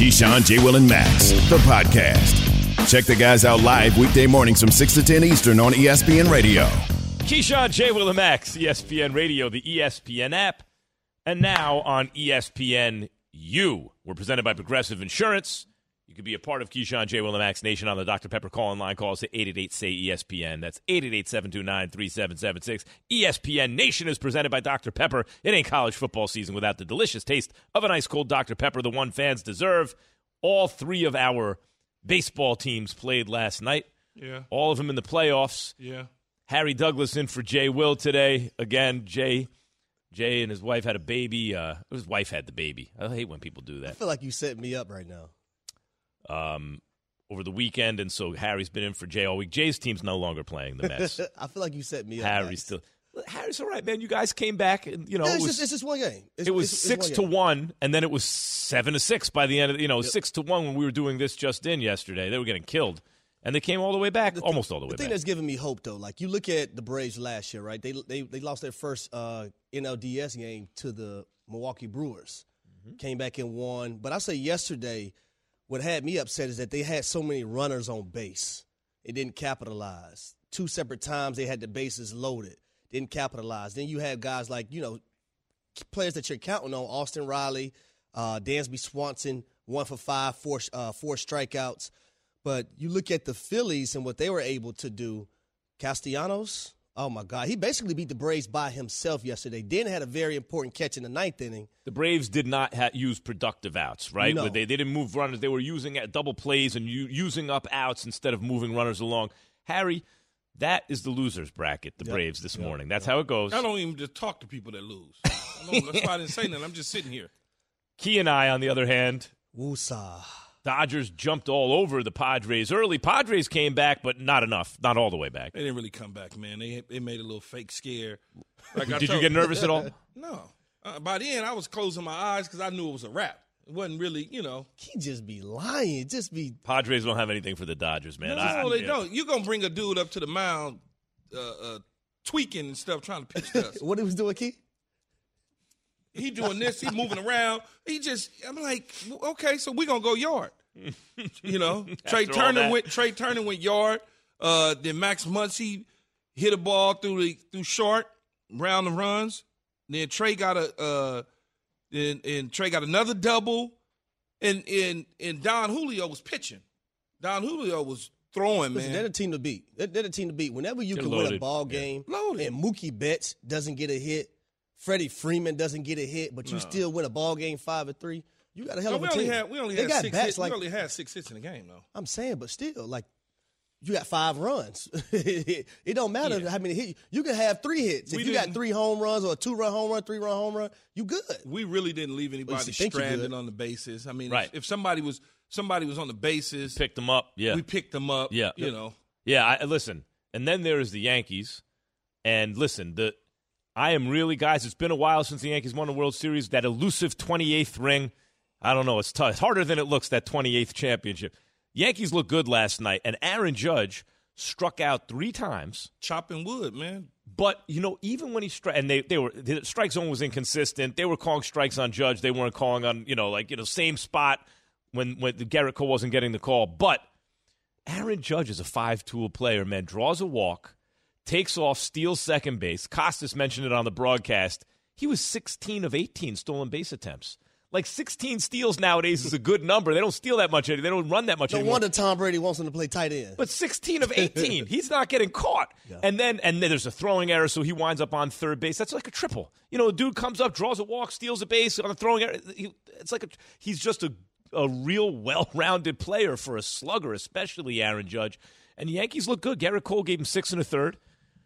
Keyshawn, J. Will, and Max, the podcast. Check the guys out live weekday mornings from 6 to 10 Eastern on ESPN Radio. Keyshawn, J. Will, and Max, ESPN Radio, the ESPN app, and now on ESPN U. We're presented by Progressive Insurance. You can be a part of Keyshawn, J. Will, and Max Nation on the Dr. Pepper call in line. Call us at 888-SAY-ESPN. That's 888-729-3776. ESPN Nation is presented by Dr. Pepper. It ain't college football season without the delicious taste of an ice cold Dr. Pepper, the one fans deserve. All three of our baseball teams played last night. Yeah. All of them in the playoffs. Yeah. Harry Douglas in for Jay Will today. Again, Jay Jay and his wife had a baby. Uh, his wife had the baby. I hate when people do that. I feel like you set me up right now. Um, over the weekend, and so Harry's been in for Jay all week. Jay's team's no longer playing the Mets. I feel like you set me up. Harry's still. Harry's all right, man. You guys came back, and you know Yeah, it was, just, it's just one game. It's, it was it's- it's six one to game. one, and then it was seven to six by the end of you know six to one when we were doing this just in yesterday. They were getting killed, and they came all the way back, The almost all the way back. The thing back. that's giving me hope, though, like you look at the Braves last year, right? They they they lost their first uh, NLDS game to the Milwaukee Brewers. Mm-hmm. Came back and won. But I say yesterday, what had me upset is that they had so many runners on base. It didn't capitalize. Two separate times they had the bases loaded. Didn't capitalize. Then you had guys like you know players that you're counting on: Austin Riley, uh, Dansby Swanson, one for five, four uh, four strikeouts. But you look at the Phillies and what they were able to do. Castellanos, oh my God, he basically beat the Braves by himself yesterday. Then had a very important catch in the ninth inning. The Braves did not ha- use productive outs, right? No. Where They, they didn't move runners. They were using double plays and u- using up outs instead of moving runners along. Harry, that is the losers bracket, the Braves this morning. That's how it goes. I don't even just talk to people that lose. I don't, that's why I didn't say nothing. I'm just sitting here. Key and I, on the other hand, Woosah. Dodgers jumped all over the Padres early. Padres came back, but not enough. Not all the way back. They didn't really come back, man. They they made a little fake scare. Like I Did you get nervous at all? No. Uh, by then, I was closing my eyes because I knew it was a wrap. It wasn't really, you know. He just be lying. Just be. Padres don't have anything for the Dodgers, man. no, I- they yeah. don't. You're going to bring a dude up to the mound uh, uh, tweaking and stuff, trying to pitch us. What he was doing, Key? He doing this, he moving around. He just, I'm like, okay, so we're gonna go yard. You know, Trea Turner went. Trea Turner went yard. Uh, then Max Muncy hit a ball through the through short, round the runs. Then Trea got a, uh, then and Trea got another double, and and and Don Julio was pitching. Don Julio was throwing, Listen, they're the team to beat. They're, they're the team to beat. Whenever you They're can win a ball game, Loaded. and Mookie Betts doesn't get a hit, Freddie Freeman doesn't get a hit, but you No. still win a ball game five or three. You got a hell No, of we a only team. had we only they had got six hits. like we only had six hits in the game though. I'm saying, but still, like you got five runs. it don't matter Yeah. how many hits you can have three hits. We if you got three home runs or a two run home run, three run home run, you good. we really didn't leave anybody you stranded on the bases. I mean, Right. if, if somebody was somebody was on the bases, Picked them up. Yeah. we picked them up. Yeah. you know. Yeah, I, listen, and then there is the Yankees, and listen, the I am really guys. It's been a while since the Yankees won the World Series. That elusive 28th ring, I don't know. It's tough. It's harder than it looks. That 28th championship. Yankees look good last night, and Aaron Judge struck out three times. Chopping wood, man. But you know, even when he struck, and they they were the strike zone was inconsistent. They were calling strikes on Judge. They weren't calling on you know like you know same spot when when Gerrit Cole wasn't getting the call. But Aaron Judge is a five tool player. Man, draws a walk, takes off, steals second base. Costas mentioned it on the broadcast. He was 16 of 18 stolen base attempts. Like 16 steals nowadays is a good number. They don't steal that much. Anymore. They don't run that much anymore. No anymore. wonder Tom Brady wants him to play tight end. But 16 of 18, he's not getting caught. And then and then there's a throwing error, so he winds up on third base. That's like a triple. You know, a dude comes up, draws a walk, steals a base on a throwing error. He- It's like a, he's just a a real well-rounded player for a slugger, especially Aaron Judge. And the Yankees look good. Gerrit Cole gave him six and a third.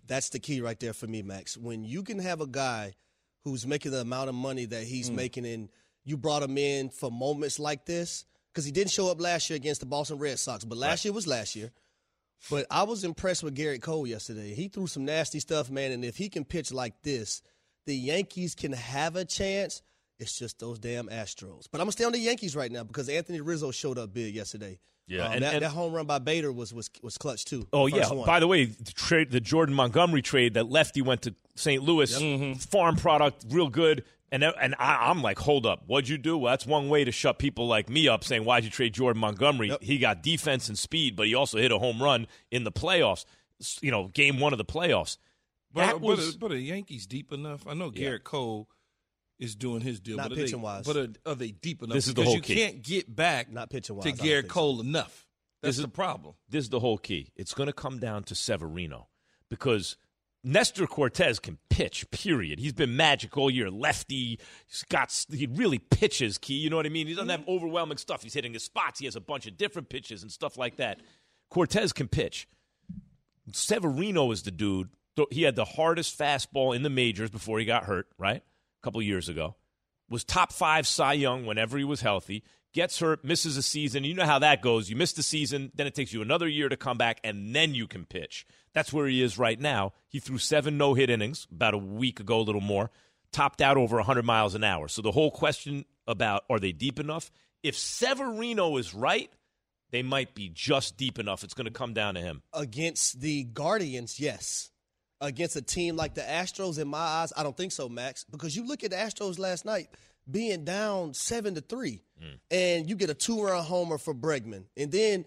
That's the key right there for me, Max. When you can have a guy who's making the amount of money that he's Mm. making and you brought him in for moments like this, because he didn't show up last year against the Boston Red Sox. But last Right. year was last year. But I was impressed with Gerrit Cole yesterday. He threw some nasty stuff, man. And if he can pitch like this, the Yankees can have a chance. It's just those damn Astros. But I'm gonna stay on the Yankees right now because Anthony Rizzo showed up big yesterday. Yeah, Um, and- that, and- that home run by Bader was was was clutch too. Oh yeah. one. By the way, the trade, the Jordan Montgomery trade, that lefty went to St. Louis, Mm-hmm. farm product, real good. And and I, I'm like, hold up, what'd you do? Well, that's one way to shut people like me up, saying why'd you trade Jordan Montgomery? Yep. He got defense and speed, but he also hit a home run in the playoffs. You know, game one of the playoffs. But, That but, was are, but are Yankees deep enough? I know Yeah. Gerrit Cole is doing his deal, Not but are they, pitching-wise. But are, are they deep enough? This is the because whole you key. can't get back Not pitching-wise, to I Garrett think so. Cole enough. That's This is- the problem. this is the whole key. It's going to come down to Severino because Nestor Cortes can pitch. Period. He's been magic all year. Lefty. He's got. He really pitches. Key. You know what I mean? He doesn't have mm. overwhelming stuff. He's hitting his spots. He has a bunch of different pitches and stuff like that. Cortes can pitch. Severino is the dude. He had the hardest fastball in the majors before he got hurt. Right, a couple years ago. Was top five Cy Young whenever he was healthy. Gets hurt, misses a season. You know how that goes. You miss the season, then it takes you another year to come back, and then you can pitch. That's where he is right now. He threw seven no hit innings about a week ago, a little more, topped out over 100 miles an hour. So the whole question about are they deep enough? If Severino is right, they might be just deep enough. It's going to come down to him. against the Guardians, yes. Against a team like the Astros, in my eyes, I don't think so, Max. Because you look at the Astros last night being down seven to three, mm. and you get a two-run homer for Bregman, and then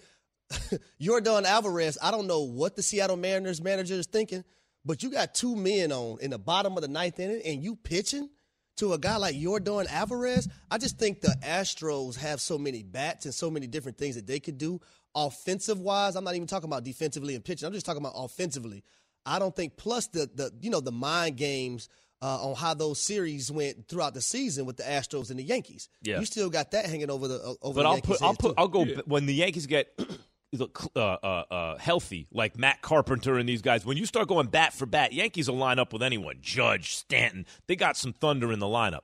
Yordan Alvarez. I don't know what the Seattle Mariners manager is thinking, but you got two men on in the bottom of the ninth inning, and you pitching to a guy like Yordan Alvarez. I just think the Astros have so many bats and so many different things that they could do offensive wise. I'm not even talking about defensively and pitching. I'm just talking about offensively. I don't think plus the the you know the mind games uh, on how those series went throughout the season with the Astros and the Yankees. Yeah. you still got that hanging over the uh, over. But the I'll Yankees put, I'll put, too. I'll go when the Yankees get uh, uh, uh, healthy, like Matt Carpenter and these guys. When you start going bat for bat, Yankees will line up with anyone. Judge, Stanton, they got some thunder in the lineup.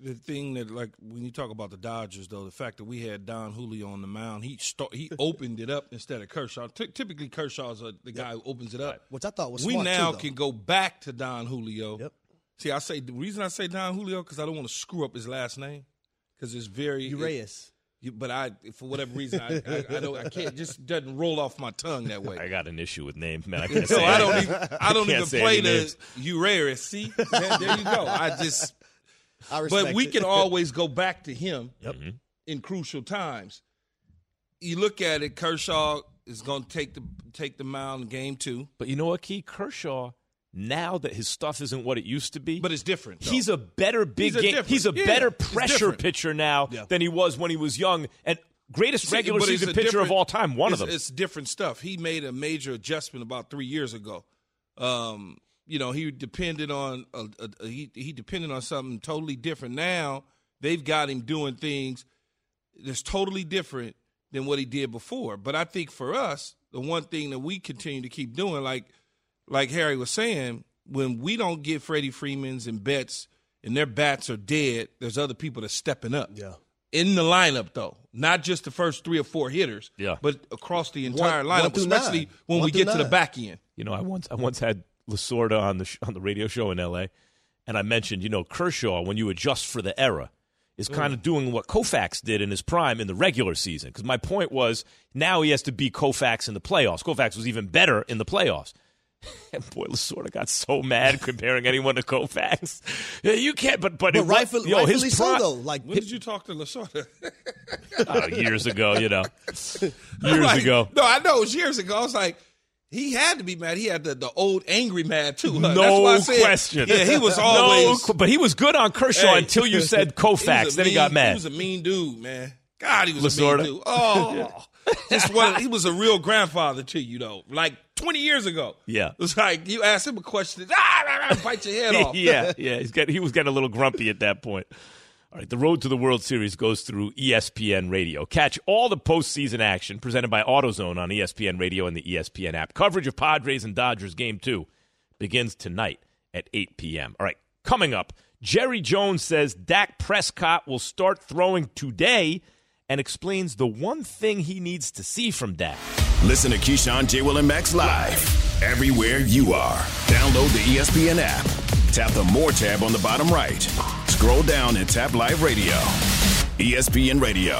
The thing that, like, when you talk about the Dodgers, though, the fact that we had Don Julio on the mound, he start, he opened it up instead of Kershaw. Ty- typically, Kershaw's a, the guy who opens it up. which I thought was we smart, now too, can go back to Don Julio. Yep. See, I say the reason I say Don Julio because I don't want to screw up his last name because it's very Urias. You, but I, for whatever reason, I, I, I don't, I can't. Just doesn't roll off my tongue that way. I got an issue with names, man. I can't So say I don't even, I don't can't even say play the names. Urias. See, there, there you go. I just, I respect but we it. can always go back to him Mm-hmm. in crucial times. You look at it, Kershaw is going to take the take the mound in game two, But you know what, Key Kershaw? Now that his stuff isn't what it used to be, but it's different. though. He's a better big He's a game. He's a yeah, better it's pressure pitcher now Yeah. than he was when he was young, and greatest See, regular but it's season a pitcher of all time. One of them. It's different stuff. He made a major adjustment about three years ago. Um, you know, he depended on a, a, a- he he depended on something totally different. Now they've got him doing things that's totally different than what he did before. But I think for us, the one thing that we continue to keep doing, like like Harry was saying, when we don't get Freddie Freeman's and Betts and their bats are dead, there's other people that's stepping up Yeah. in the lineup though, not just the first three or four hitters, Yeah. but across the entire one lineup, through especially nine. when One we through get to the back end. You know, I once I once had Lasorda on the sh- on the radio show in L.A. and I mentioned, you know, Kershaw when you adjust for the era is mm. kind of doing what Koufax did in his prime in the regular season. Because my point was now he has to beat Koufax in the playoffs. Koufax was even better in the playoffs. And boy, Lasorda got so mad comparing anyone to Koufax. Yeah, you can't, but but, But it, rightfully, yo, rightfully his so prime- though. Like When did you talk to Lasorda? Oh, years ago, you know, years Like, ago. No, I know it was years ago. I was like, he had to be mad. He had the, the old angry mad too. huh? That's No why I said, question. Yeah, he was always. qu- but he was good on Kershaw Hey. until you said Koufax. a then he got mad. He was a mean dude, man. God, he was Lasorda? a mean dude. Oh, just. He was a real grandfather to you, though. Like twenty years ago. Yeah. it was like you asked him a question, ah, bite your head off. yeah, yeah. He's got, he was getting a little grumpy at that point. All right, the road to the World Series goes through ESPN Radio. Catch all the postseason action presented by AutoZone on ESPN Radio and the ESPN app. Coverage of Padres and Dodgers Game 2 begins tonight at 8 p.m. All right, coming up, Jerry Jones says Dak Prescott will start throwing today and explains the one thing he needs to see from Dak. Listen to Keyshawn, J. Will, and Max live everywhere you are. Download the ESPN app. Tap the More tab on the bottom right. Scroll down and tap Live Radio. ESPN Radio,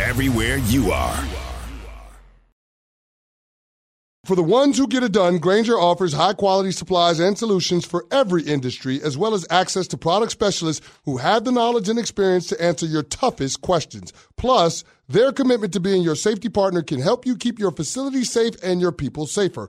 everywhere you are. For the ones who get it done, Grainger offers high quality supplies and solutions for every industry, as well as access to product specialists who have the knowledge and experience to answer your toughest questions. Plus, their commitment to being your safety partner can help you keep your facility safe and your people safer.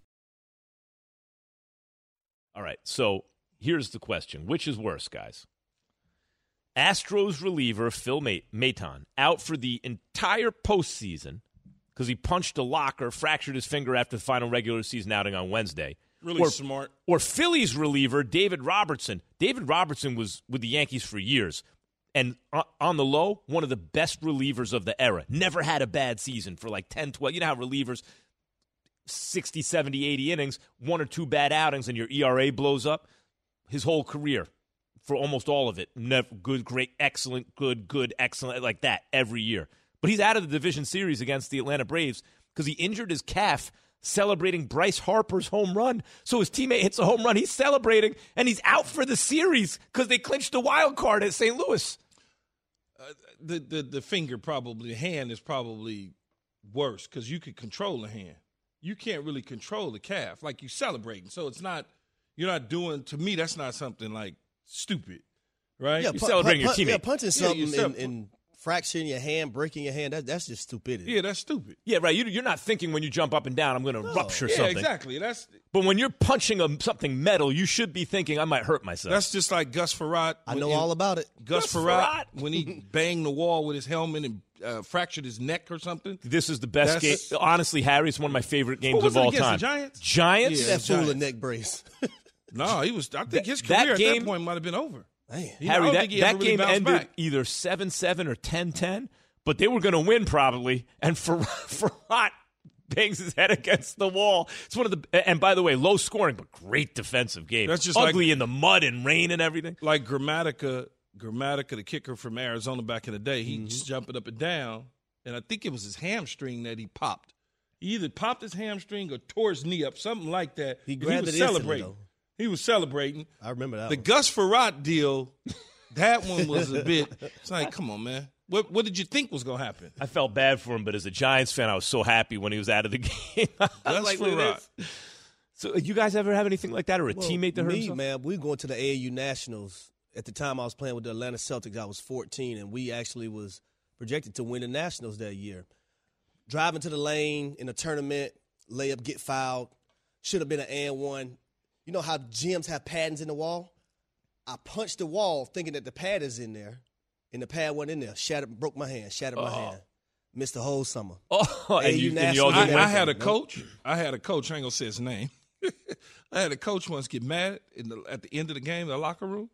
All right, so here's the question Which is worse, guys? Astros reliever Phil Maton out for the entire postseason because he punched a locker, fractured his finger after the final regular season outing on Wednesday. Really or, smart. Or Phillies reliever David Robertson. David Robertson was with the Yankees for years. And on the low, one of the best relievers of the era. Never had a bad season for like 10, 12. You know how relievers, 60, 70, 80 innings, one or two bad outings, and your ERA blows up? His whole career, for almost all of it, never good, great, excellent, good, good, excellent, like that every year. But he's out of the division series against the Atlanta Braves because he injured his calf celebrating Bryce Harper's home run. So his teammate hits a home run. He's celebrating, and he's out for the series because they clinched the wild card at St. Louis. Uh, the, the the finger probably the hand is probably worse because you could control the hand. You can't really control the calf like you celebrating. So it's not you're not doing to me. That's not something like stupid, right? Yeah, you're pu- celebrating pu- your teammate. Yeah, punching something you're in, in fracturing your hand, breaking your hand, that, that's just stupidity. Yeah, that's stupid. Yeah, right. You, are not thinking when you jump up and down, I'm going to rupture yeah, something. exactly. That's But when you're punching a, something metal, you should be thinking, I might hurt myself. that's just like Gus Frerotte. I know in- all about it. Gus, Gus Frerotte, Frerotte. when he banged the wall with his helmet and uh, fractured his neck or something. this is the best game. Honestly, Harry, it's one of my favorite games Who was of it all against, time. the Giants? Giants? Yeah. That fool a Giants. neck brace. No, he was. I think his that career at game- that point might have been over. Man. He- I Harry, don't that, think he that really game bounced ended back. either 7 7 or 10 10, but they were going to win probably. And for Frerotte bangs his head against the wall. It's one of the, and by the way, low scoring, but great defensive game. That's just like- ugly in the mud and rain and everything. like Grammatica, Grammatica, the kicker from Arizona back in the day, Mm-hmm. he just jumping up and down, and I think it was his hamstring that he popped. He either popped his hamstring or tore his knee up, something like that. He But grabbed was celebrating. though. He was celebrating. I remember that The one. Gus Frerotte deal, that one was a bit. It's like, come on, man. What what did you think was gonna happen? I felt bad for him, but as a Giants fan, I was so happy when he was out of the game. I was That's like, for look at right. this. So, you guys ever have anything like that, or a Well, teammate that hurt me, himself? man, we going to the AAU Nationals. At the time, I was playing with the Atlanta Celtics. I was 14, and we actually was projected to win the Nationals that year. Driving to the lane in a tournament, layup get fouled. Should have been an and one. You know how gyms have pads in the wall? I punched the wall thinking that the pad is in there, and the pad wasn't in there. Shattered, broke my hand, shattered my oh. hand. Missed the whole summer. Oh, and you, and you all did I, I had a coach. I had a coach. I ain't gonna say his name. I had a coach once get mad in the, at the end of the game in the locker room,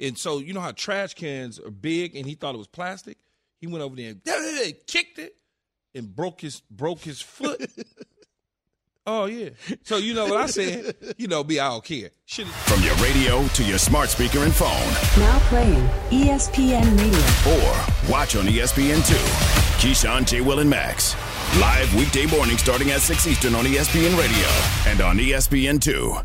and so you know how trash cans are big, and he thought it was plastic. He went over there and kicked it and broke his broke his foot. oh yeah. So you know what I said? You know be I don't care. Should From your radio to your smart speaker and phone, Now playing ESPN Radio. or watch on E ESPN2. Keyshawn, J. Will, and Max. Live weekday morning starting at 6 Eastern on ESPN Radio and on E ESPN2.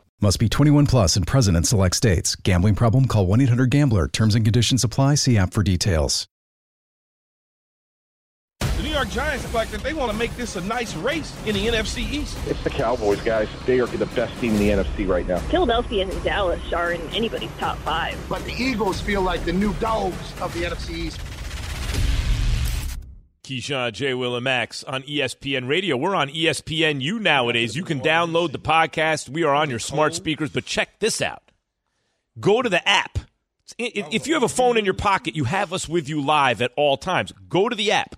Must be 21 plus and present in select states. Gambling problem? Call 1 800 Gambler. Terms and conditions apply. See app for details. The New York Giants look like that they want to make this a nice race in the NFC East. It's the Cowboys, guys. They are the best team in the NFC right now. Philadelphia and Dallas are in anybody's top five. But the Eagles feel like the new dogs of the NFC East. Keyshawn, J. Will, and Max on ESPN Radio. We're on ESPN. ESPNU nowadays. You can download the podcast. We are on your smart speakers, but check this out. Go to the app. If if you have a phone in your pocket, you have us with you live at all times. Go to the app.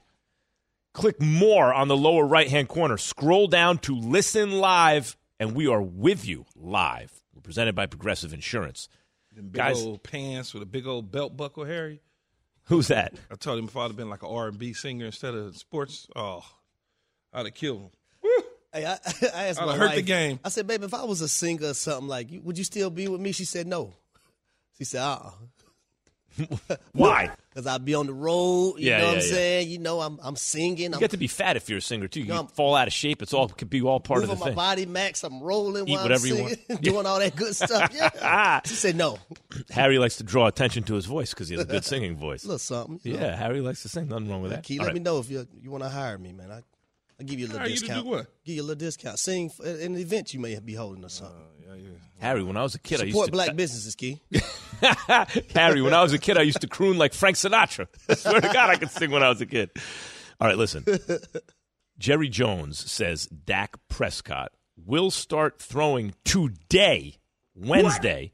Click more on the lower right hand corner. Scroll down to listen live, and we are with you live. We're presented by Progressive Insurance. Them big Guys- old pants with a big old belt buckle, Harry. Who's that? I told him if I'd have been like an R and B singer instead of sports, oh, I'd have killed him. Hey, I, I asked I'd my hurt wife, the game. I said, babe, if I was a singer or something, like, you- would you still be with me? She said, no. She said, uh uh Why? Because I'd be on the road. You Yeah, know what I'm yeah. saying? You know, I'm I'm singing. You I'm get to be fat if you're a singer too. You No, can I'm- fall out of shape. It's all could be all part moving of the my thing. body, Max. I'm rolling Eat while whatever I'm you want. doing all that good stuff. Yeah. she said, no. Harry likes to draw attention to his voice because he has a good singing voice. A little something. you know. Yeah, Harry likes to sing. Nothing wrong with that. Key, let right. me know if you you want to hire me, man. I I give you a little Hire you to discount. do what? Give you a little discount. Sing uh, for an event you may be holding or something. Oh, Harry, when I was a kid, I used Support to black businesses, Key. Harry, when I was a kid, I used to croon like Frank Sinatra. I swear to God, I could sing when I was a kid. All right, listen. Jerry Jones says Dak Prescott will start throwing today, Wednesday,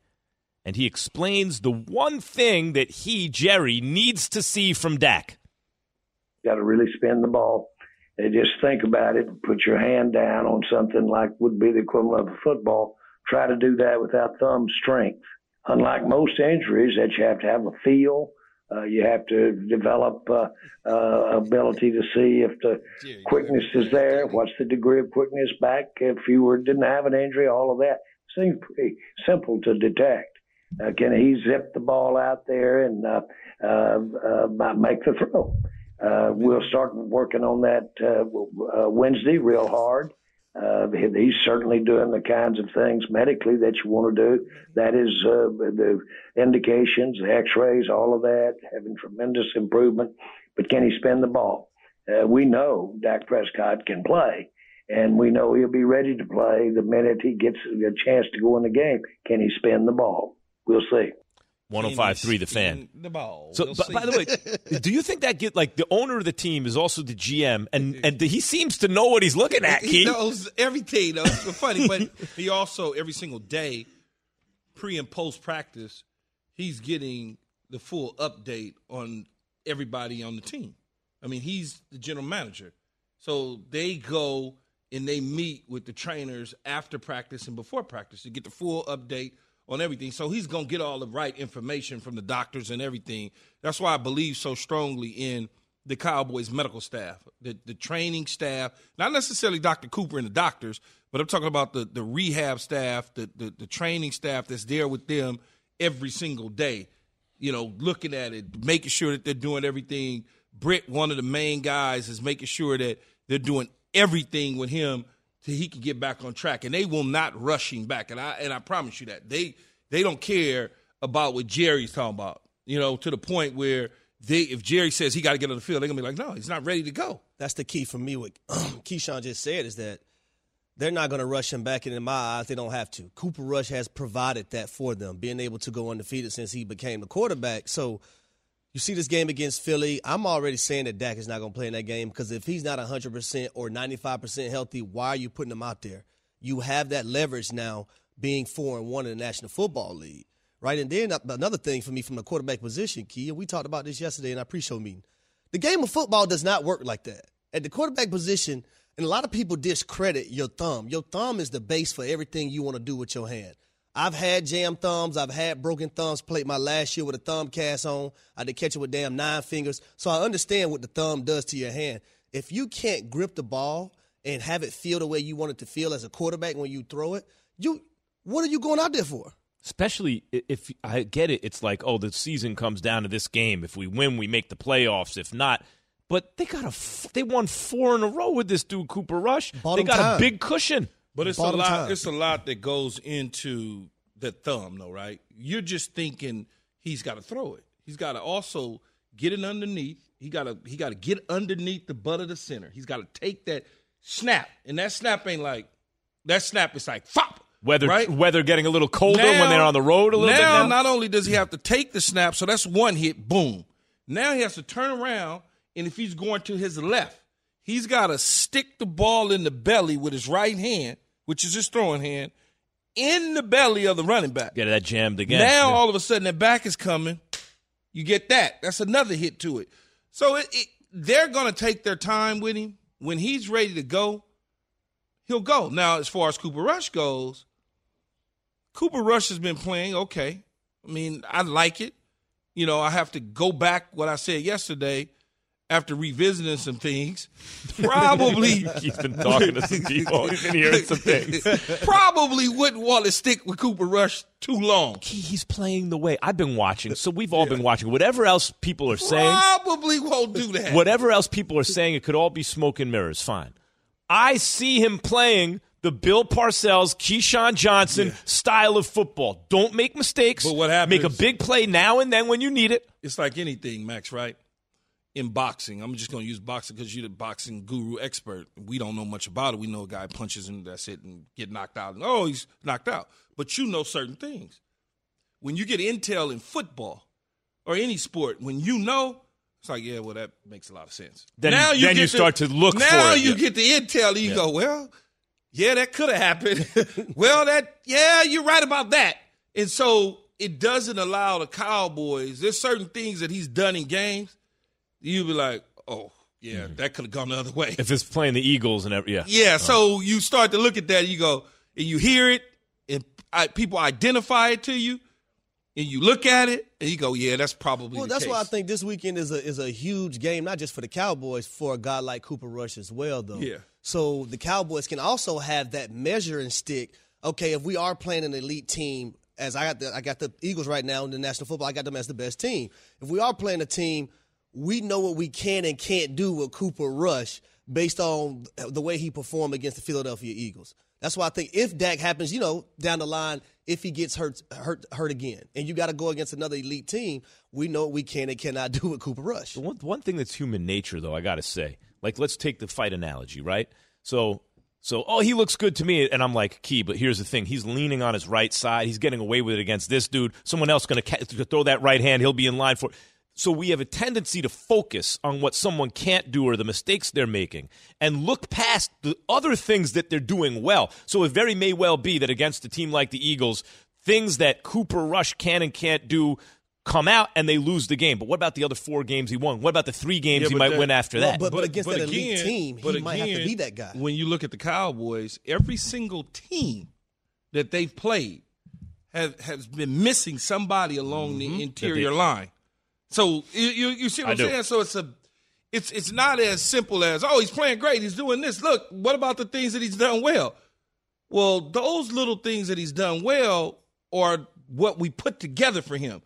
and he explains the one thing that he, Jerry, needs to see from Dak. got to really spin the ball. And just think about it. Put your hand down on something like would be the equivalent of a football. Try to do that without thumb strength. Unlike most injuries that you have to have a feel, uh, you have to develop uh, uh, ability to see if the quickness is there. What's the degree of quickness back if you were didn't have an injury? All of that seems pretty simple to detect. Uh, can he zip the ball out there and uh, uh, uh, make the throw? Uh, we'll start working on that Wednesday real hard. Uh, he- he's certainly doing the kinds of things medically that you want to do. That is uh, the indications, the X-rays, all of that, having tremendous improvement. But can he spin the ball? Uh, we know Dak Prescott can play, and we know he'll be ready to play the minute he gets a chance to go in the game. Can he spin the ball? We'll see. 1053 the fan. The ball. So, We'll see. by the way, do you think that get like the owner of the team is also the GM, and and he seems to know what he's looking at? he Keith. knows everything. Though. It's funny, but he also every single day, pre and post practice, he's getting the full update on everybody on the team. I mean, he's the general manager, so they go and they meet with the trainers after practice and before practice to get the full update on everything. So he's going to get all the right information from the doctors and everything. That's why I believe so strongly in the Cowboys medical staff, the, the training staff, not necessarily Dr. Cooper and the doctors, but I'm talking about the, the rehab staff, the, the, the training staff that's there with them every single day, you know, looking at it, making sure that they're doing everything. Britt, one of the main guys, is making sure that they're doing everything with him till he can get back on track. And they will not rush him back. And I and I promise you that. They they don't care about what Jerry's talking about. You know, to the point where they if Jerry says he got to get on the field, they're gonna be like, no, he's not ready to go. That's the key for me. What Keyshawn just said is that they're not going to rush him back. And in my eyes, they don't have to. Cooper Rush has provided that for them, being able to go undefeated since he became the quarterback. So You see this game against Philly. I'm already saying that Dak is not going to play in that game because if he's not 100% or 95% healthy, why are you putting him out there? You have that leverage now being four and one in the National Football League, right? And then another thing for me from the quarterback position, Key, and we talked about this yesterday in our pre-show meeting. The game of football does not work like that. At the quarterback position, and a lot of people discredit your thumb. Your thumb is the base for everything you want to do with your hand. I've had jam thumbs. I've had broken thumbs. Played my last year with a thumb cast on. I did catch it with damn nine fingers. So I understand what the thumb does to your hand. If you can't grip the ball and have it feel the way you want it to feel as a quarterback when you throw it, you what are you going out there for? Especially if I get it, it's like, oh, the season comes down to this game. If we win, we make the playoffs. If not, but they got a they won four in a row with this dude Cooper Rush. They got time. a big cushion. But it's Bottom a lot. time. It's a lot that goes into the thumb, though, right? You're just thinking he's got to throw it. He's got to also get it underneath. He got to he got to get underneath the butt of the center. He's got to take that snap, and that snap ain't like that snap is like fop. Weather, right? weather getting a little colder when they're on the road a little bit now, now. not only does he have to take the snap, so that's one hit, boom. Now he has to turn around, and if he's going to his left, he's got to stick the ball in the belly with his right hand, which is his throwing hand, in the belly of the running back. Get that jammed again. Now Yeah. all of a sudden the back is coming. You get that. That's another hit to it. So it, it, they're going to take their time with him. When he's ready to go, he'll go. Now, as far as Cooper Rush goes, Cooper Rush has been playing okay. I mean, I like it. You know, I have to go back what I said yesterday after revisiting some things. Probably He's been talking to some people. He's been hearing some things. probably wouldn't want to stick with Cooper Rush too long. He- He's playing the way I've been watching. So we've all been watching. Whatever else people are saying, Probably won't do that. whatever else people are saying, it could all be smoke and mirrors. Fine. I see him playing the Bill Parcells, Keyshawn Johnson style of football. Don't make mistakes. But what happens- Make a big play now and then when you need it. it's like anything, Max, right? In boxing, I'm just going to use boxing because you're the boxing guru expert. We don't know much about it. We know a guy punches and that's it and get knocked out. And, oh, he's knocked out. But you know certain things. When you get intel in football or any sport, when you know, it's like, yeah, well, that makes a lot of sense. Then- now then you get start to look now for it, you yeah. get the intel and you Yeah. go, well, yeah, that could have happened. well, that yeah, you're right about that. And so it doesn't allow the Cowboys. There's certain things that he's done in games. You be like, oh yeah, mm-hmm. that could have gone the other way. If it's playing the Eagles and every, yeah. Yeah, so you start to look at that, and you go, and you hear it, and I, people identify it to you, and you look at it, and you go, yeah, that's probably. Well, the that's why I think this weekend is a is a huge game, not just for the Cowboys, for a guy like Cooper Rush as well, though. Yeah. So the Cowboys can also have that measuring stick. Okay, if we are playing an elite team, as I got the I got the Eagles right now in the National Football, I got them as the best team. If we are playing a team, we know what we can and can't do with Cooper Rush based on the way he performed against the Philadelphia Eagles. That's why I think if Dak happens, you know, down the line, if he gets hurt, hurt, hurt again, and you got to go against another elite team, we know what we can and cannot do with Cooper Rush. One, one thing that's human nature, though, I got to say, like, let's take the fight analogy, right? So, so, oh, he looks good to me, and I'm like, key. But here's the thing: he's leaning on his right side. He's getting away with it against this dude. Someone else going ca- to throw that right hand. He'll be in line for. So we have a tendency to focus on what someone can't do or the mistakes they're making, and look past the other things that they're doing well. So it very may well be that against a team like the Eagles, things that Cooper Rush can and can't do come out and they lose the game. But what about the other four games he won? What about the three games Yeah, he might that- win after Well, that? but- against that elite team, he but might have to be that guy. When you look at the Cowboys, every single team that they've played have has been missing somebody along the mm-hmm. interior they- line. So you, you see what I I'm do. saying? So it's a it's it's not as simple as oh he's playing great he's doing this. Look, what about the things that he's done well? Well, those little things that he's done well are what we put together for him.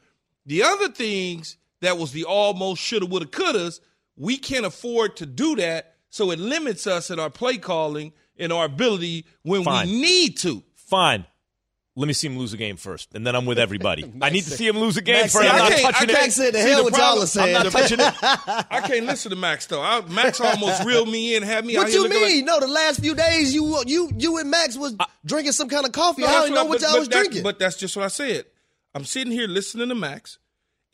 The other things that was the almost shoulda, woulda, couldas, we can't afford to do that. So it limits us in our play calling and our ability when Fine. we need to. Fine. Let me see him lose a game first, and then I'm with everybody. I need to see him lose a game Max first. said- I'm I not can't- I can't it. say the hell the what y'all problem- are saying. I'm not touching it. I can't listen to Max though. I, Max almost reeled me in, had me out What here you looking like- mean? no, the last few days you you you and Max was drinking some kind of coffee. No, I don't know what but- y'all but was that- drinking. But that's just what I said. I'm sitting here listening to Max,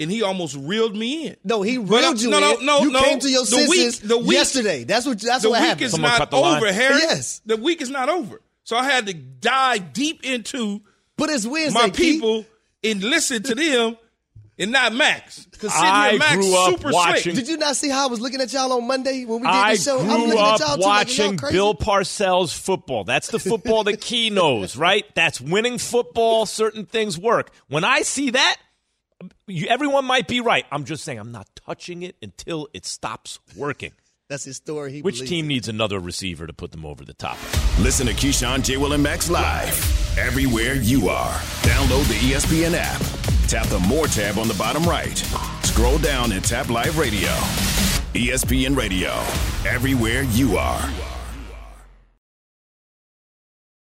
and he almost reeled me in. No, he But, reeled you no, no, in. no, you no. came to your The week- senses the week- yesterday. That's what. That's the what week happened. is Someone not cut the line. over, Harry. Yes. the week is not over. So I had to dive deep into but it's Wednesday. my Key. people and listen to them, and not Max. Because I Max grew up super watching- slick. Did you not see how I was looking at y'all on Monday when we did I the show? I'm grew looking up at y'all too, like, watching y'all? Bill Parcells football. That's the football that Key knows, right? That's winning football. Certain things work. When I see that, you, everyone might be right. I'm just saying I'm not touching it until it stops working. That's his story. He Which team it. needs another receiver to put them over the top? Listen to Keyshawn, J. Will, and Max live everywhere you are. Download the ESPN app. Tap the More tab on the bottom right. Scroll down and tap Live Radio. ESPN Radio, everywhere you are.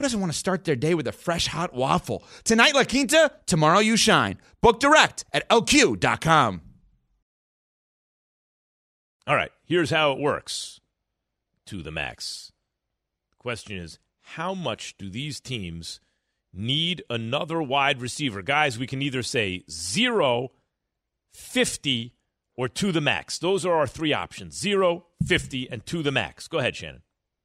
who doesn't want to start their day with a fresh hot waffle? Tonight, La Quinta, tomorrow, you shine. Book direct at lq.com. All right, here's how it works to the max. The question is how much do these teams need another wide receiver? Guys, we can either say zero, 50, or to the max. Those are our three options zero, 50, and to the max. Go ahead, Shannon.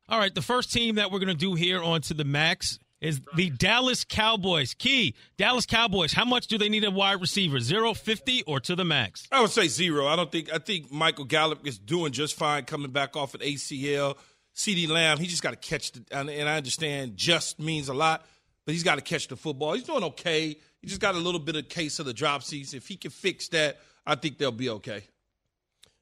All right, the first team that we're going to do here on to the max is the Dallas Cowboys. Key, Dallas Cowboys, how much do they need a wide receiver? Zero, 50, or to the max? I would say zero. I don't think. I think Michael Gallup is doing just fine coming back off an ACL. CeeDee Lamb, he just got to catch the. And, and I understand just means a lot, but he's got to catch the football. He's doing okay. He just got a little bit of case of the dropsies. If he can fix that, I think they'll be okay.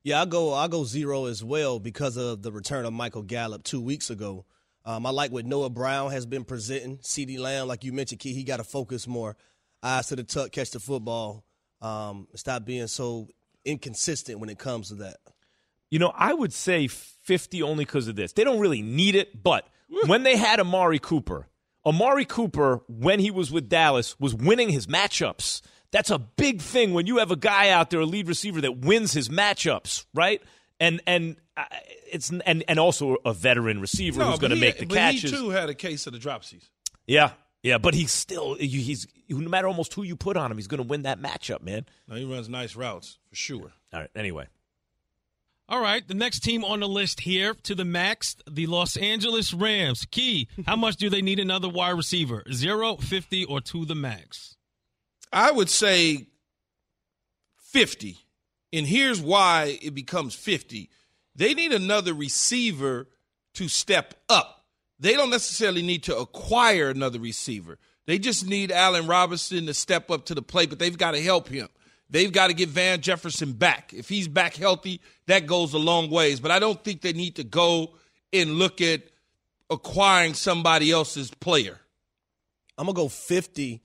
Yeah, I go I go zero as well because of the return of Michael Gallup two weeks ago. Um, I like what Noah Brown has been presenting. CeeDee Lamb, like you mentioned, Key, he got to focus more, eyes to the tuck, catch the football, um, stop being so inconsistent when it comes to that. You know, I would say 50 only because of this. They don't really need it, but when they had Amari Cooper, Amari Cooper, when he was with Dallas, was winning his matchups. That's a big thing when you have a guy out there, a lead receiver that wins his matchups, right? And and uh, it's and and also a veteran receiver No, who's going to make the but catches. He too had a case of the dropsies. Yeah, yeah, but he's still he's no matter almost who you put on him, he's going to win that matchup, man. No, he runs nice routes for sure. All right. Anyway, All right, the next team on the list here to the max, the Los Angeles Rams. Key, how much do they need another wide receiver? Zero, 50, or to the max? I would say 50. And here's why it becomes 50. They need another receiver to step up. They don't necessarily need to acquire another receiver. They just need Allen Robinson to step up to the plate, but they've got to help him. They've got to get Van Jefferson back. If he's back healthy, that goes a long ways. But I don't think they need to go and look at acquiring somebody else's player. I'm gonna go 50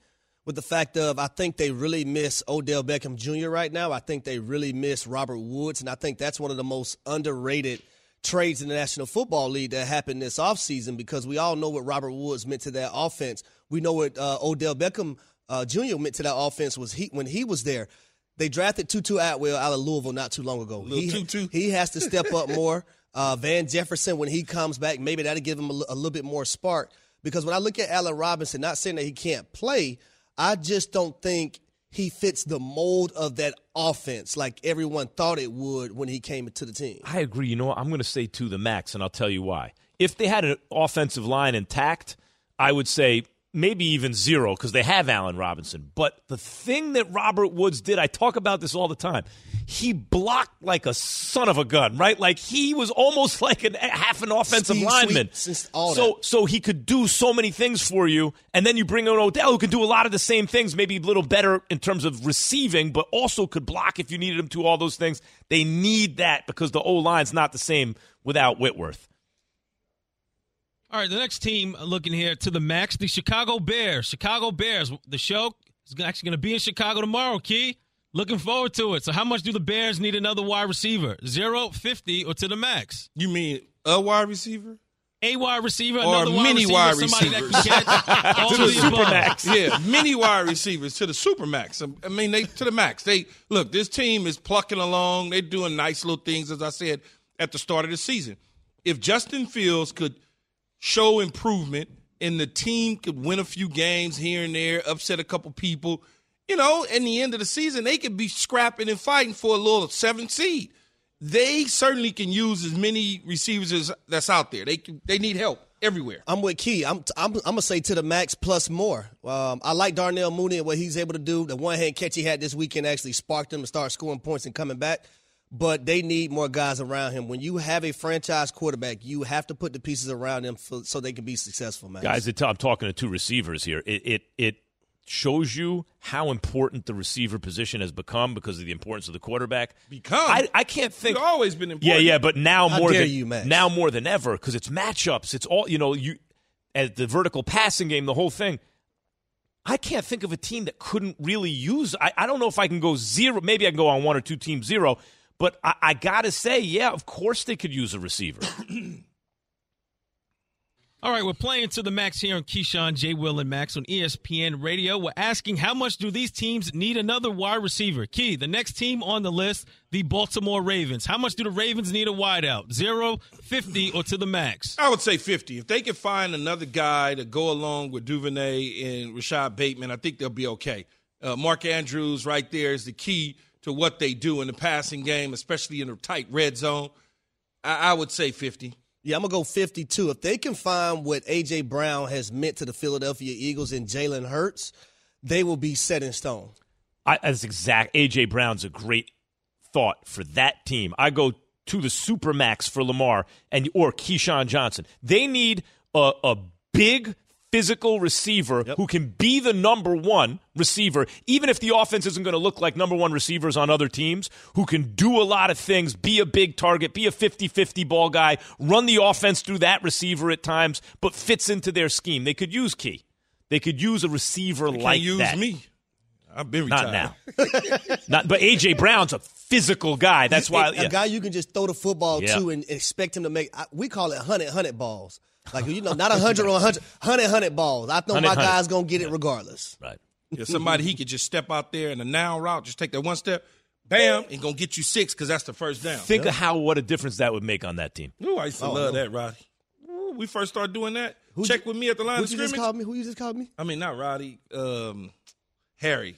with the fact of I think they really miss Odell Beckham Jr. right now. I think they really miss Robert Woods, and I think that's one of the most underrated trades in the National Football League that happened this offseason because we all know what Robert Woods meant to that offense. We know what uh, Odell Beckham uh, Jr. meant to that offense was he when he was there. They drafted Tutu Atwell out of Louisville not too long ago. He, Tutu. he has to step up more. Uh, Van Jefferson, when he comes back, maybe that'll give him a, a little bit more spark. Because when I look at Allen Robinson, not saying that he can't play, I just don't think he fits the mold of that offense like everyone thought it would when he came into the team. I agree. You know what? I'm going to say to the max, and I'll tell you why. If they had an offensive line intact, I would say maybe even zero because they have Allen Robinson. But the thing that Robert Woods did, I talk about this all the time. He blocked like a son of a gun, right? Like he was almost like an half an offensive Speed lineman. all so that. so he could do so many things for you, and then you bring in Odell who can do a lot of the same things, maybe a little better in terms of receiving, but also could block if you needed him to. All those things they need that because the O line's not the same without Whitworth. All right, the next team looking here to the max, the Chicago Bears. Chicago Bears. The show is actually going to be in Chicago tomorrow, Key. Looking forward to it. So, how much do the Bears need another wide receiver? Zero, 50, or to the max? You mean a wide receiver? A wide receiver, Or another wide mini receiver, wide somebody receivers. that can catch all to the max. Yeah, mini wide receivers to the super max. I mean, they to the max. They look. This team is plucking along. They're doing nice little things, as I said at the start of the season. If Justin Fields could show improvement and the team could win a few games here and there, upset a couple people, you know, in the end of the season, they could be scrapping and fighting for a little seventh seed. They certainly can use as many receivers as that's out there. They can, they need help everywhere. I'm with Key. I'm I'm, I'm gonna say to the max plus more. Um, I like Darnell Mooney and what he's able to do. The one hand catch he had this weekend actually sparked him to start scoring points and coming back. But they need more guys around him. When you have a franchise quarterback, you have to put the pieces around him for, so they can be successful, man. Guys, it, I'm talking to two receivers here. It, it it shows you how important the receiver position has become because of the importance of the quarterback. Become? I, I can't think. It's always been Yeah, important. yeah, yeah, but now How more than you, Max. now more than ever because it's matchups. It's all you know. You at the vertical passing game, the whole thing. I can't think of a team that couldn't really use. I, I don't know if I can go zero. Maybe I can go on one or two teams zero. But I, I got to say, yeah, of course they could use a receiver. All right, we're playing to the max here on Keyshawn, J. Will, and Max on ESPN Radio. We're asking how much do these teams need another wide receiver? Key, the next team on the list, the Baltimore Ravens. How much do the Ravens need a wideout? Zero, 50, or to the max? I would say 50. If they can find another guy to go along with Duvernay and Rashod Bateman, I think they'll be okay. Uh, Mark Andrews right there is the key to what they do in the passing game, especially in a tight red zone. I, I would say 50. Yeah, I'm gonna go 52. If they can find what AJ Brown has meant to the Philadelphia Eagles and Jalen Hurts, they will be set in stone. I, that's exact. AJ Brown's a great thought for that team. I go to the supermax for Lamar and or Keyshawn Johnson. They need a, a big physical receiver who can be the number one receiver, even if the offense isn't going to look like number one receivers on other teams, who can do a lot of things, be a big target, be a 50 50 ball guy, run the offense through that receiver at times, but fits into their scheme. They could use Key. They could use a receiver They like use that. me. I've been Not now. Not, but AJ Brown's a physical guy. That's why. a yeah. guy you can just throw the football Yeah. to and expect him to make. We call it hundred hundred balls. Like you know, not a hundred or a hundred, hundred hundred balls. I know 100, my 100. guy's gonna get it regardless. Right. Yeah, somebody he could just step out there in a now route, just take that one step, bam, and gonna get you six because that's the first down. Think of how what a difference that would make on that team. Ooh, I used to Oh, love no. that, Roddy. Ooh, we first started doing that. Who'd Check you- with me at the line Who of you just scrimmage. called me? Who you just called me? I mean, not Roddy. Um, Harry.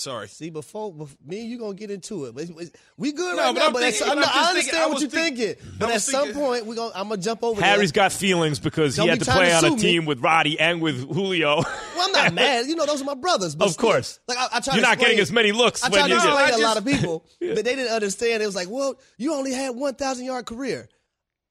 Sorry. See, before, bef me and you gonna get into it. But we good No, right but now. I'm but thinking- at, but no, I'm just I thinking- understand I what you're thinking- thinking. But at some point, we gonna I'm gonna jump over Harry's there. got feelings because Don't he had be to play to on a sue me. team with Roddy and with Julio. Well, I'm not mad. You know, those are my brothers. But Of still, course. Like I, I try You're to not getting as many looks I tried to explain I a lot of people, but they didn't understand. It was like, well, you only had 1,000 yard career.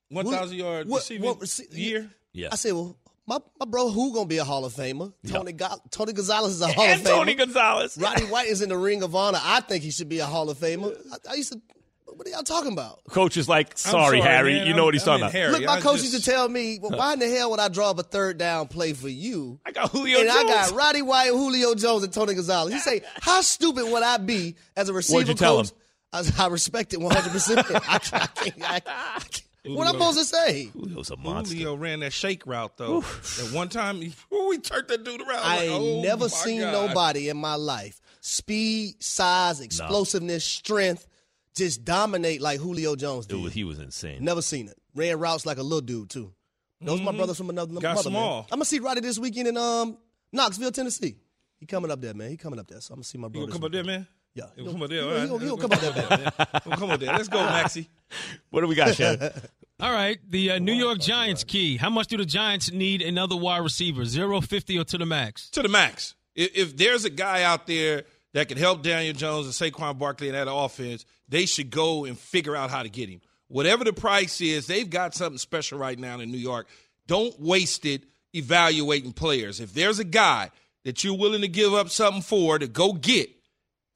1,000 yard what- receiving what year. Yeah. I said, well, my, my bro, who gonna be a Hall of Famer? Tony Go- Tony Gonzalez is a Hall and of Famer. Tony Gonzalez. Roddy White is in the Ring of Honor. I think he should be a Hall of Famer. I, I used to. What are y'all talking about? Coach is like, sorry, sorry, Harry. man. You know what he's I'm- talking about. Harry. Look, my I coach just- used to tell me, well, why in the hell would I draw up a third down play for you? I got Julio and Jones. I got Roddy White, Julio Jones, and Tony Gonzalez. He say, how stupid would I be as a receiver What'd you tell coach? I, I respect it 100%. I can't, I can't, I, I can't. What am supposed to say? Julio's a monster. Julio ran that shake route though. At one time, he, we turned that dude around. I like, ain't oh, never seen God. nobody in my life speed, size, explosiveness, strength just dominate like Julio Jones did. Dude, he was insane. Never seen it. Ran routes like a little dude too. Those my brothers from another Mm-hmm. Got mother. man. small. I'm gonna see Roddy this weekend in um Knoxville, Tennessee. He coming up there, man. He coming up there. So I'm gonna see my You brother. gonna come up there, man? Yeah, You gonna come up there? He all right. he gonna- he gonna come up there, man. Come up there. Let's go, Maxie. What do we got, Shannon? All right, the uh, New York Giants key. How much do the Giants need another wide receiver? Zero, fifty, or to the max? To the max. If, if there's a guy out there that can help Daniel Jones and Saquon Barkley in that offense, they should go and figure out how to get him. Whatever the price is, they've got something special right now in New York. Don't waste it evaluating players. If there's a guy that you're willing to give up something for to go get,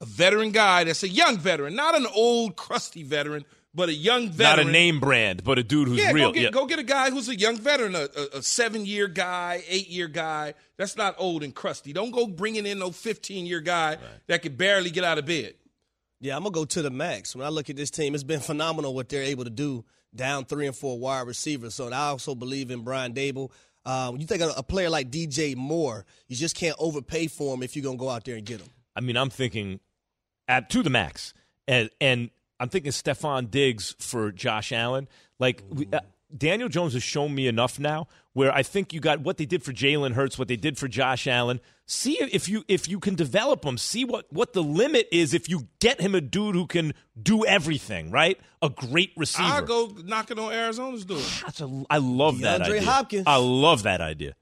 a veteran guy that's a young veteran, not an old crusty veteran, but a young veteran. Not a name brand, but a dude who's yeah, real. Go get, yeah. go get a guy who's a young veteran, a, a, a seven year guy, eight year guy. That's not old and crusty. Don't go bringing in no 15 year guy right. that could barely get out of bed. Yeah, I'm going to go to the max. When I look at this team, it's been phenomenal what they're able to do down three and four wide receivers. So I also believe in Brian Daboll. Uh, when you think of a player like DJ Moore, you just can't overpay for him if you're going to go out there and get him. I mean, I'm thinking at to the max. And, and I'm thinking Stefon Diggs for Josh Allen. Like we, uh, Daniel Jones has shown me enough now where I think you got what they did for Jalen Hurts, what they did for Josh Allen. See if you if you can develop him. See what what the limit is if you get him a dude who can do everything. Right, a great receiver. I'll go knocking on Arizona's door. That's a, I love DeAndre that idea. Hopkins. I love that idea.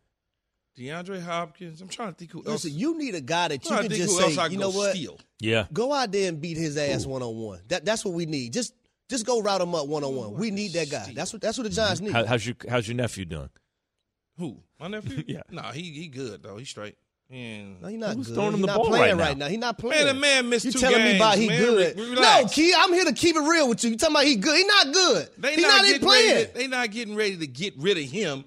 DeAndre Hopkins. I'm trying to think who else. Listen, you need a guy that you I'm trying can to just who else I say, you know what, steal. Yeah, go out there and beat his ass one on one. That that's what we need. Just just go route him up one on one. We need that guy. That's what that's what the Giants need. How, how's your How's your nephew doing? Who? My nephew? Yeah. Nah, he he good though. He's straight. And No, he's not Who's good. throwing him He's the not ball playing right right now? now. He's not playing. Man, the man missed You two telling me about he man. good? Re- no. Key, I'm here to keep it real with you. You talking about he good? He not good. They he not, not, even getting playing. ready. To, they not getting ready to get rid of him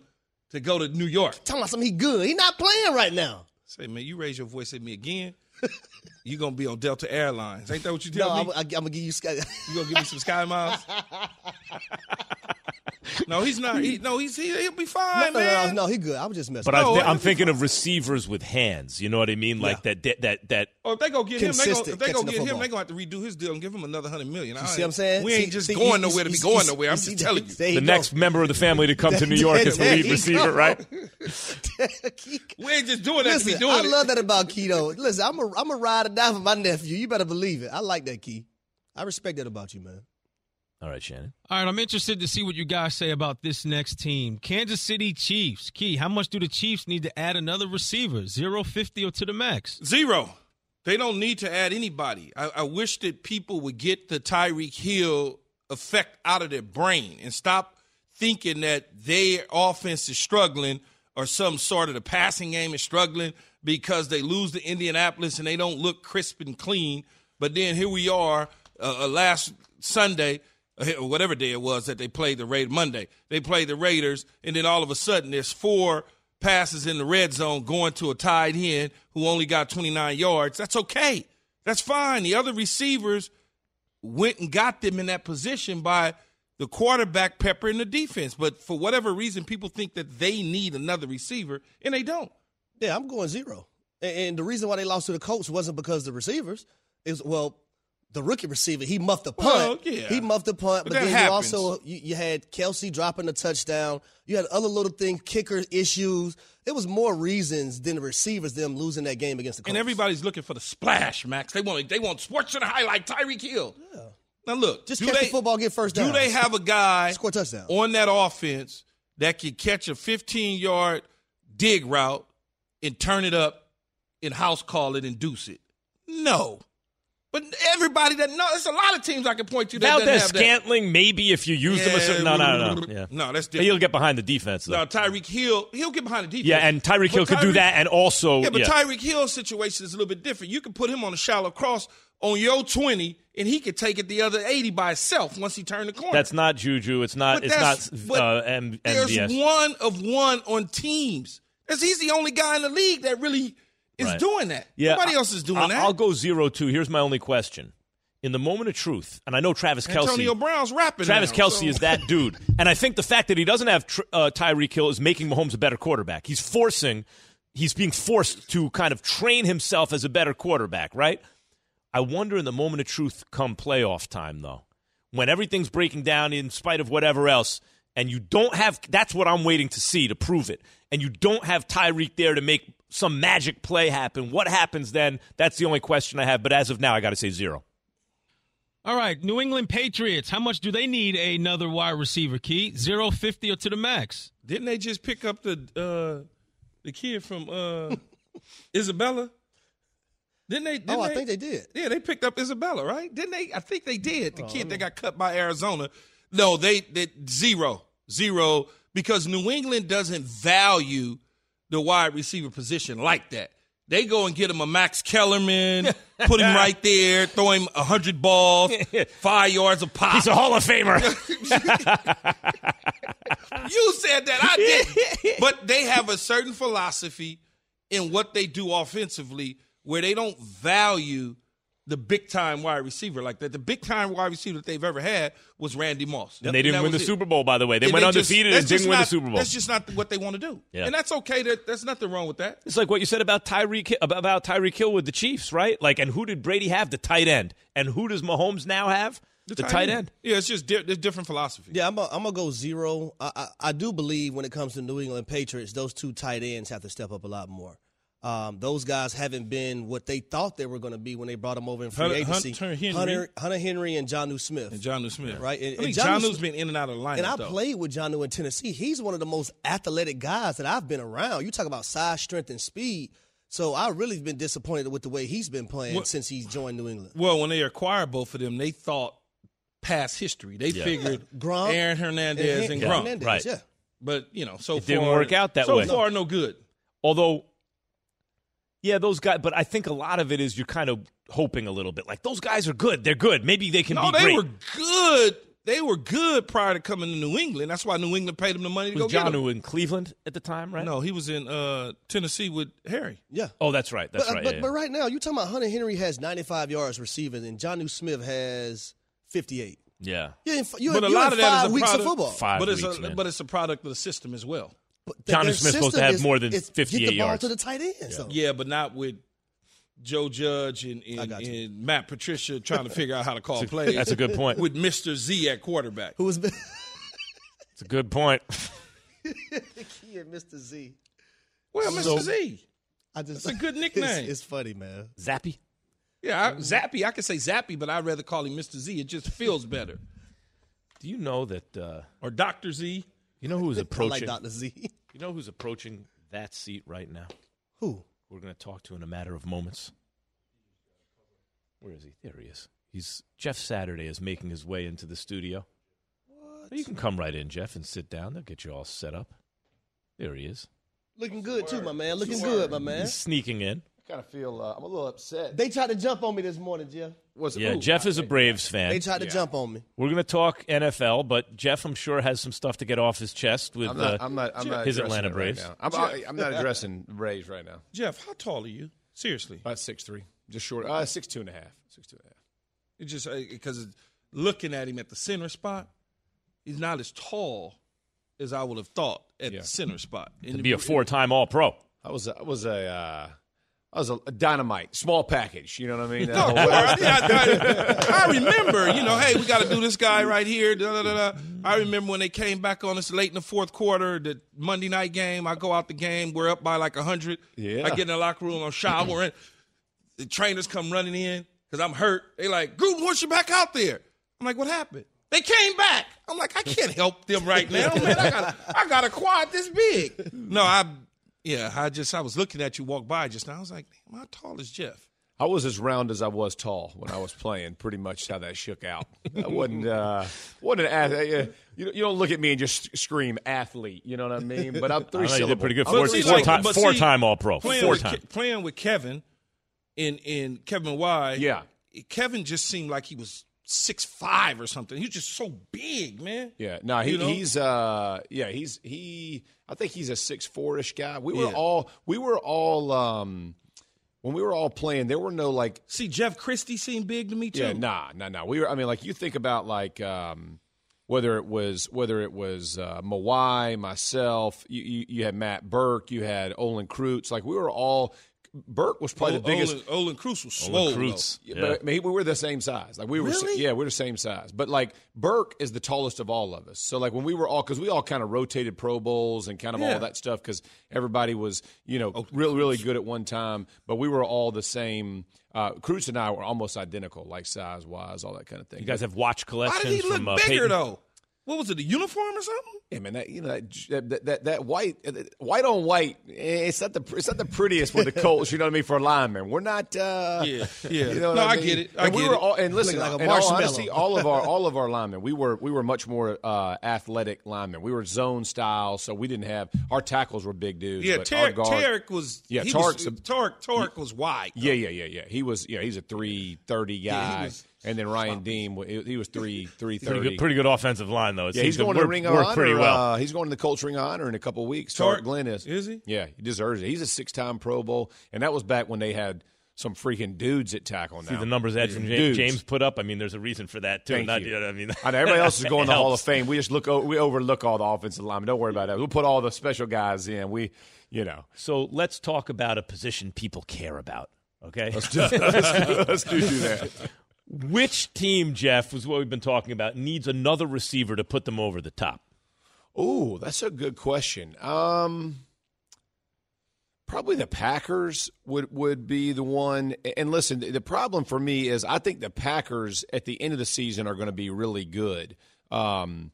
to go to New York. Tell about something he good. He not playing right now. Say, man, you raise your voice at me again, you gonna be on Delta Airlines. Ain't that what you No, tell I'm. I'm gonna give you. Sky- You gonna give me some Sky Miles? no, he's not. He, no, he's he, he'll be fine, no, man. no, no, he good. I was just messing. But with I th- I'm it'll thinking of receivers with hands. You know what I mean? Like that that that that. Oh, if they go get him, they gonna, if they go catching the get him, football. they gonna have to redo his deal and give him another hundred million. You see what I'm saying? We ain't See- just see, going you- nowhere to be going you- nowhere. I'm just telling you. there The next member of the family to come to New York is the lead receiver, right? We ain't just doing that Listen, I love that about Keto. Listen, I'm a I'm a ride or die for my nephew. You better believe it. I like that Key. I respect that about you, man. All right, Shannon. All right, I'm interested to see what you guys say about this next team. Kansas City Chiefs. Key, how much do the Chiefs need to add another receiver? Zero, fifty, or to the max? Zero. They don't need to add anybody. I, I wish that people would get the Tyreek Hill effect out of their brain and stop thinking that their offense is struggling or some sort of the passing game is struggling because they lose to Indianapolis and they don't look crisp and clean. But then here we are uh, uh, last Sunday, Uh, or whatever day it was that they played the Raiders, Monday. They played the Raiders, and then all of a sudden there's four passes in the red zone going to a tight end who only got 29 yards. That's okay. That's fine. The other receivers went and got them in that position by the quarterback pepper in the defense. But for whatever reason, people think that they need another receiver, and they don't. Yeah, I'm going zero. And, and the reason why they lost to the Colts wasn't because the receivers. Is well, the rookie receiver he muffed the punt. Well, yeah. He muffed the punt, But but, then you happens. also you, you had Kelce dropping the touchdown. You had other little things, kicker issues. It was more reasons than the receivers them losing that game against the Colts. And everybody's looking for the splash, Max. They want they want sports to highlight Tyreek Hill. Yeah. Now look, just catch they, the football, get first down. Do they have a guy score touchdown on that offense that can catch a 15 yard dig route and turn it up and house call it and deuce it? No. But everybody that no, there's a lot of teams I can point to that Now that. Scantling, maybe if you use him a certain. No, no, no, no. Yeah. No, that's different. He'll get behind the defense though. No, Tyreek Hill, he'll get behind the defense. yeah, and Tyreek Hill could do that, and also Yeah, but yeah. Tyreek Hill's situation is a little bit different. You can put him on a shallow cross on your 20, and he could take it the other 80 by himself once he turned the corner. That's not Juju. It's not. But it's not uh, M- There's MVS. one of one on teams. Because he's the only guy in the league that really is Right. doing that. Yeah, Nobody I- else is doing I- that. I'll go zero two. Here's my only question. In the moment of truth, and I know Travis Kelce. Antonio Brown's rapping. Travis now, Kelce so- is that dude, and I think the fact that he doesn't have uh, Tyreek Hill is making Mahomes a better quarterback. He's forcing, he's being forced to kind of train himself as a better quarterback, right? I wonder in the moment of truth, come playoff time, though, when everything's breaking down in spite of whatever else, and you don't have that's what I'm waiting to see to prove it, and you don't have Tyreek there to make some magic play happen. What happens then? That's the only question I have. But as of now, I got to say zero. All right, New England Patriots. How much do they need another wide receiver? Key zero fifty or to the max? Didn't they just pick up the uh, the kid from uh, Isabella? Didn't they? Didn't oh, I they? think they did. Yeah, they picked up Isabella, right? Didn't they? I think they did. The kid that got cut by Arizona. No, they, they zero, zero, because New England doesn't value the wide receiver position like that. They go and get him a Max Kellerman, put him right there, throw him hundred balls, five yards a pop. He's a Hall of Famer. you said that I did, but they have a certain philosophy in what they do offensively where they don't value the big time wide receiver like that. The big time wide receiver that they've ever had was Randy Moss. And they didn't that win the it. Super Bowl, by the way. They And went just- undefeated that's and didn't just win the Super Bowl. That's just not what they want to do. Yeah. And that's okay. That, there's nothing wrong with that. It's like what you said about Tyreek about, about Tyreek Hill with the Chiefs, right? Like, and who did Brady have? The tight end. And who does Mahomes now have? The, tight, end. Yeah, it's just di- there's different philosophy. Yeah, I'm gonna go zero. I, I, I do believe when it comes to New England Patriots, those two tight ends have to step up a lot more. Um, those guys haven't been what they thought they were going to be when they brought them over in free Hunter- agency. Hunter Henry. Hunter, Hunter Henry and Jonnu Smith. And Jonnu Smith. Right. I And, and John New New's been in and out of the lineup. And I though. played with Jonnu in Tennessee. He's one of the most athletic guys that I've been around. You talk about size, strength, and speed. So I really been disappointed with the way he's been playing What- since he's joined New England. Well, when they acquired both of them, they thought past history. They Yeah. figured Gronk Aaron Hernandez and, and Gronk. Hernandez, Right. yeah. But you know, so It far didn't work out that so way. far, no good. Although, yeah, those guys, but I think a lot of it is you're kind of hoping a little bit. Like, those guys are good. They're good. Maybe they can No, be they great. were good. They were good prior to coming to New England. That's why New England paid them the money to was go John get him. who in Cleveland at the time, right? No, he was in uh, Tennessee with Harry. Yeah. Oh, that's right. That's but, right. But, yeah, but yeah. right now, you're talking about Hunter Henry has 95 yards receiving, and John New Smith has 58. yeah. You're in, you're, but a you're lot in of that five is a weeks product, of football. Five but it's weeks, a man. but it's a product of the system as well. But John their Smith's supposed to have is- more than is 58 get the ball yards. to the tight end. So. Yeah, but not with Joe Judge and, and, and Matt Patricia trying to figure out how to call plays. That's a good point. With Mr. Z at quarterback. Who was It's a good point. Key and Mr. Z? Well, Mr. So- Z. I just, That's a good It's, nickname. it's funny, man. Zappe? Yeah, I, Zappe. I could say Zappe, but I'd rather call him Mr. Z. It just feels better. Do you know that, uh, Or Dr. Z. you know who's approaching? like Dr. Z. You know who's approaching that seat right now? Who? We're going to talk to in a matter of moments. Where is he? There he is. He's Jeff Saturday is making his way into the studio. What? You can come right in, Jeff, and sit down. They'll get you all set up. There he is. Looking good, too, my man. Looking good, my man. He's sneaking in. I kind of feel uh, I'm a little upset. They tried to jump on me this morning, Jeff. Was Yeah, ooh, Jeff is a Braves fan. They tried to Yeah. jump on me. We're going to talk NFL, but Jeff, I'm sure, has some stuff to get off his chest with I'm not. uh, I'm not. I'm not his Atlanta it right Braves. I'm, I, I'm not addressing Braves right now. Jeff, how tall are you? Seriously. About six three, just short. Uh, six two and a half. Six two and a half. It's just because looking at him at the center spot, he's not as tall as I would have thought at Yeah. the center spot. to be a four-time All-Pro. I was. I was a. Uh, I was a, a dynamite, small package. You know what I mean? No, I, I- I- remember, you know, hey, we got to do this guy right here. Da, da, da. I remember when they came back on us late in the fourth quarter, the Monday night game. I go out the game, we're up by like hundred. Yeah. I get in the locker room, I'm showering. the trainers come running in because I'm hurt. They like, Gruden wants you back out there. I'm like, what happened? They came back. I'm like, I can't help them right now, man. I got, I got a quad this big. No, I, yeah, I just, I was looking at you walk by just now. I was like, damn, how tall is Jeff? I was as round as I was tall when I was playing. Pretty much how that shook out. I wasn't. Uh, wasn't an athlete. You, you don't look at me and just scream athlete. You know what I mean? But I'm three know you did pretty good. Four, But four like- time, four see, time All-Pro. playing Four with, time. Ke- playing with Kevin in in Kevin Y. Yeah. Kevin just seemed like he was six five or something. He's just so big, man. Yeah, no, he, You know? he's uh, yeah, he's he. I think he's a six four ish guy. We were Yeah. all we were all um, when we were all playing. There were no like See, Jeff Christy seemed big to me too. yeah, nah, nah, nah. We were. I mean, like you think about like um, whether it was whether it was uh, Mawae, myself. You, you you had Matt Birk. You had Olin Kreutz. Like we were all. Birk was probably the biggest. Olin, Olin Kreutz was Olin swole. Kreutz. Yeah, Yeah. But I mean, we were the same size. Like we were, Really? yeah, we're the same size. But like Birk is the tallest of all of us. So like when we were all, because we all kind of rotated Pro Bowls and kind of Yeah. all that stuff, because everybody was, you know, really really good at one time. But we were all the same. Uh, Kreutz and I were almost identical, like size wise, all that kind of thing. You guys have watch Why collections did he look from uh, bigger Peyton. though? What was it? A uniform or something? Yeah, man, that you know that that that, that white uh, white on white. eh, It's not the it's not the prettiest with the Colts. You know what I mean for linemen. We're not. Uh, Yeah, yeah. You know No, I mean? get it. I and we get were it. all and listen. Like a in all honesty, all of our all of our linemen, we were we were much more uh, athletic linemen. We were zone style, so we didn't have our tackles were big dudes. Yeah, Tarik, Tarik was. Yeah, was, a- Tarik, Tarik was wide. Yeah, yeah, yeah, yeah. He was, yeah, he's a three thirty guy, Yeah, and then Ryan Diem, wa- he was three three Pretty good, pretty good offensive line though. It Yeah, he's going to to Ring of Honor. pretty well. Uh, he's going to the Colts Ring of Honor in a couple weeks. Tarik Glenn is. Is he? Yeah, he deserves it. He's a six-time Pro Bowl, and that was back when they had some freaking dudes at tackle. Now See the numbers that James. James put up. I mean, there's a reason for that too. Thank Not, you. know I mean, I know everybody else is going to the Hall of Fame. We just look, we overlook all the offensive linemen. Don't worry about that. We'll put all the special guys in. We, you know, So let's talk about a position people care about. Okay, let's do, let's do, let's do, do that. Which team, Jeff, was what we've been talking about, needs another receiver to put them over the top? Oh, that's a good question. Um, probably the Packers would would be the one. And listen, the problem for me is I think the Packers at the end of the season are going to be really good. Um,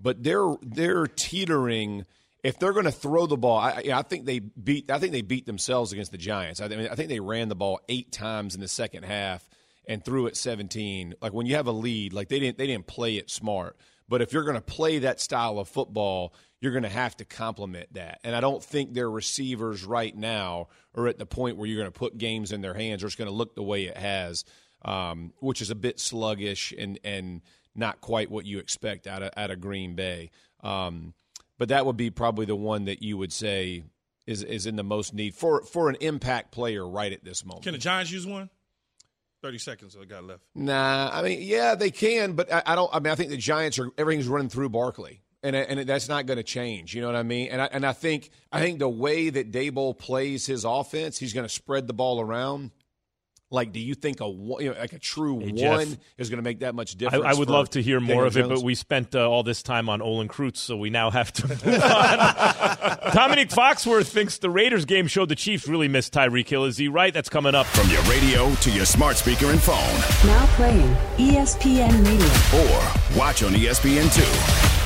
but they're they're teetering. If they're going to throw the ball, I, I think they beat. I think they beat themselves against the Giants. I, mean, I think they ran the ball eight times in the second half and threw it 17. Like when you have a lead, like they didn't they didn't play it smart. But if you're going to play that style of football, you're going to have to complement that. And I don't think their receivers right now are at the point where you're going to put games in their hands or it's going to look the way it has, um, which is a bit sluggish and and not quite what you expect out of out of Green Bay. Um, but that would be probably the one that you would say is is in the most need for for an impact player right at this moment. Can the Giants use one? Thirty seconds. I got left. Nah, I mean, yeah, they can, but I, I don't. I mean, I think the Giants are everything's running through Barkley, and and that's not going to change. You know what I mean? And I and I think I think the way that Daboll plays his offense, he's going to spread the ball around. Like, do you think a you know, like a true Hey, Jeff. one is going to make that much difference? I would love to hear more Daniel of it, but we spent uh, all this time on Olin Kreutz, so we now have to move on. Domonique Foxworth thinks the Raiders game showed the Chiefs really missed Tyreek Hill. Is he right? That's coming up. From your radio to your smart speaker and phone, Now playing ESPN Radio. or watch on E ESPN2.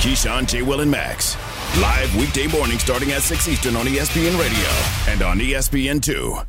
Keyshawn, J. Will, and Max. Live weekday morning starting at 6 Eastern on ESPN Radio and on ESPN2.